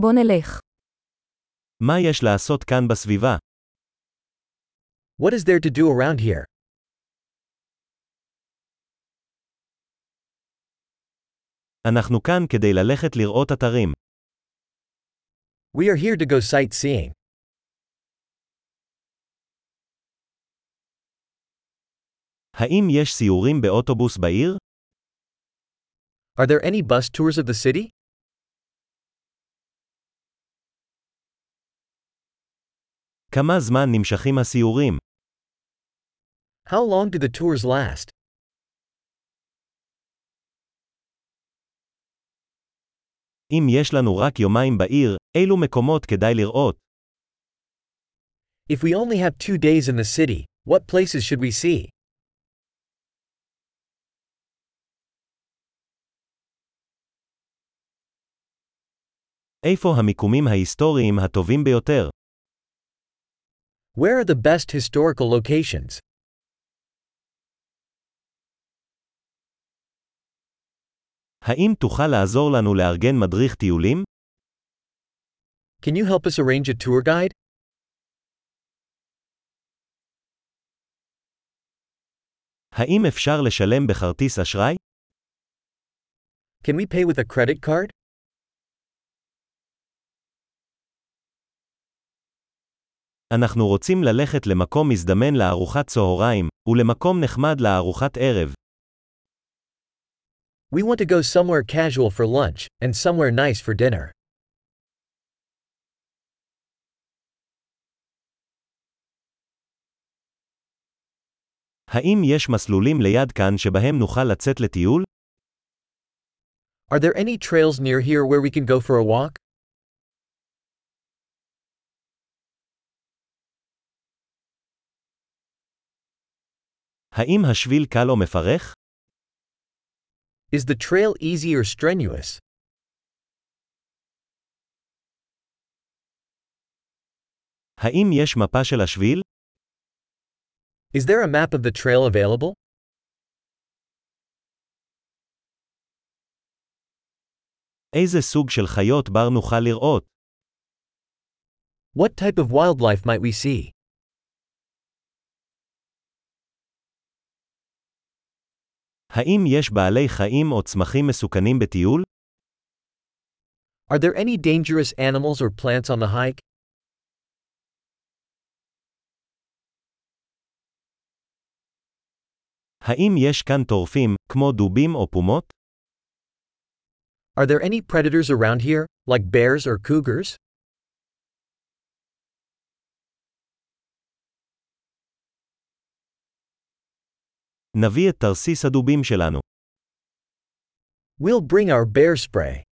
בוא נלך. מה יש לעשות כאן בסביבה? What is there to do around here? אנחנו כאן כדי ללכת לראות אתרים. We are here to go sightseeing. האם יש סיורים באוטובוס בעיר? Are there any bus tours of the city? כמה זמן נמשכים הסיורים? How long do the tours last? אם יש לנו רק יומיים בעיר, אילו מקומות כדאי לראות? If we only have two days in the city, what places should we see? איפה המיקומים ההיסטוריים הטובים ביותר? Where are the best historical locations? האם תוכל לעזור לנו לארגן מדריך טיולים? Can you help us arrange a tour guide? האם אפשר לשלם בכרטיס אשראי? Can we pay with a credit card? אנחנו רוצים ללכת למקום מזדמן לארוחת צהריים, ולמקום נחמד לארוחת ערב. We want to go somewhere casual for lunch, and somewhere nice for dinner. האם יש מסלולים ליד כאן שבהם נוכל לצאת לטיול? Are there any trails near here where we can go for a walk? האם השביל קל או מפרך? Is the trail easy or strenuous? האם יש מפה של השביל? Is there a map of the trail available? איזה סוג של חיות בר נוכל לראות? What type of wildlife might we see? האם יש בעלי חיים או צמחים מסוכנים בטיול? Are there any dangerous animals or plants on the hike? האם יש כאן טורפים, כמו דובים או פומות? Are there any predators around here, like bears or cougars? נביא את תרסיס הדובים שלנו. We'll bring our bear spray.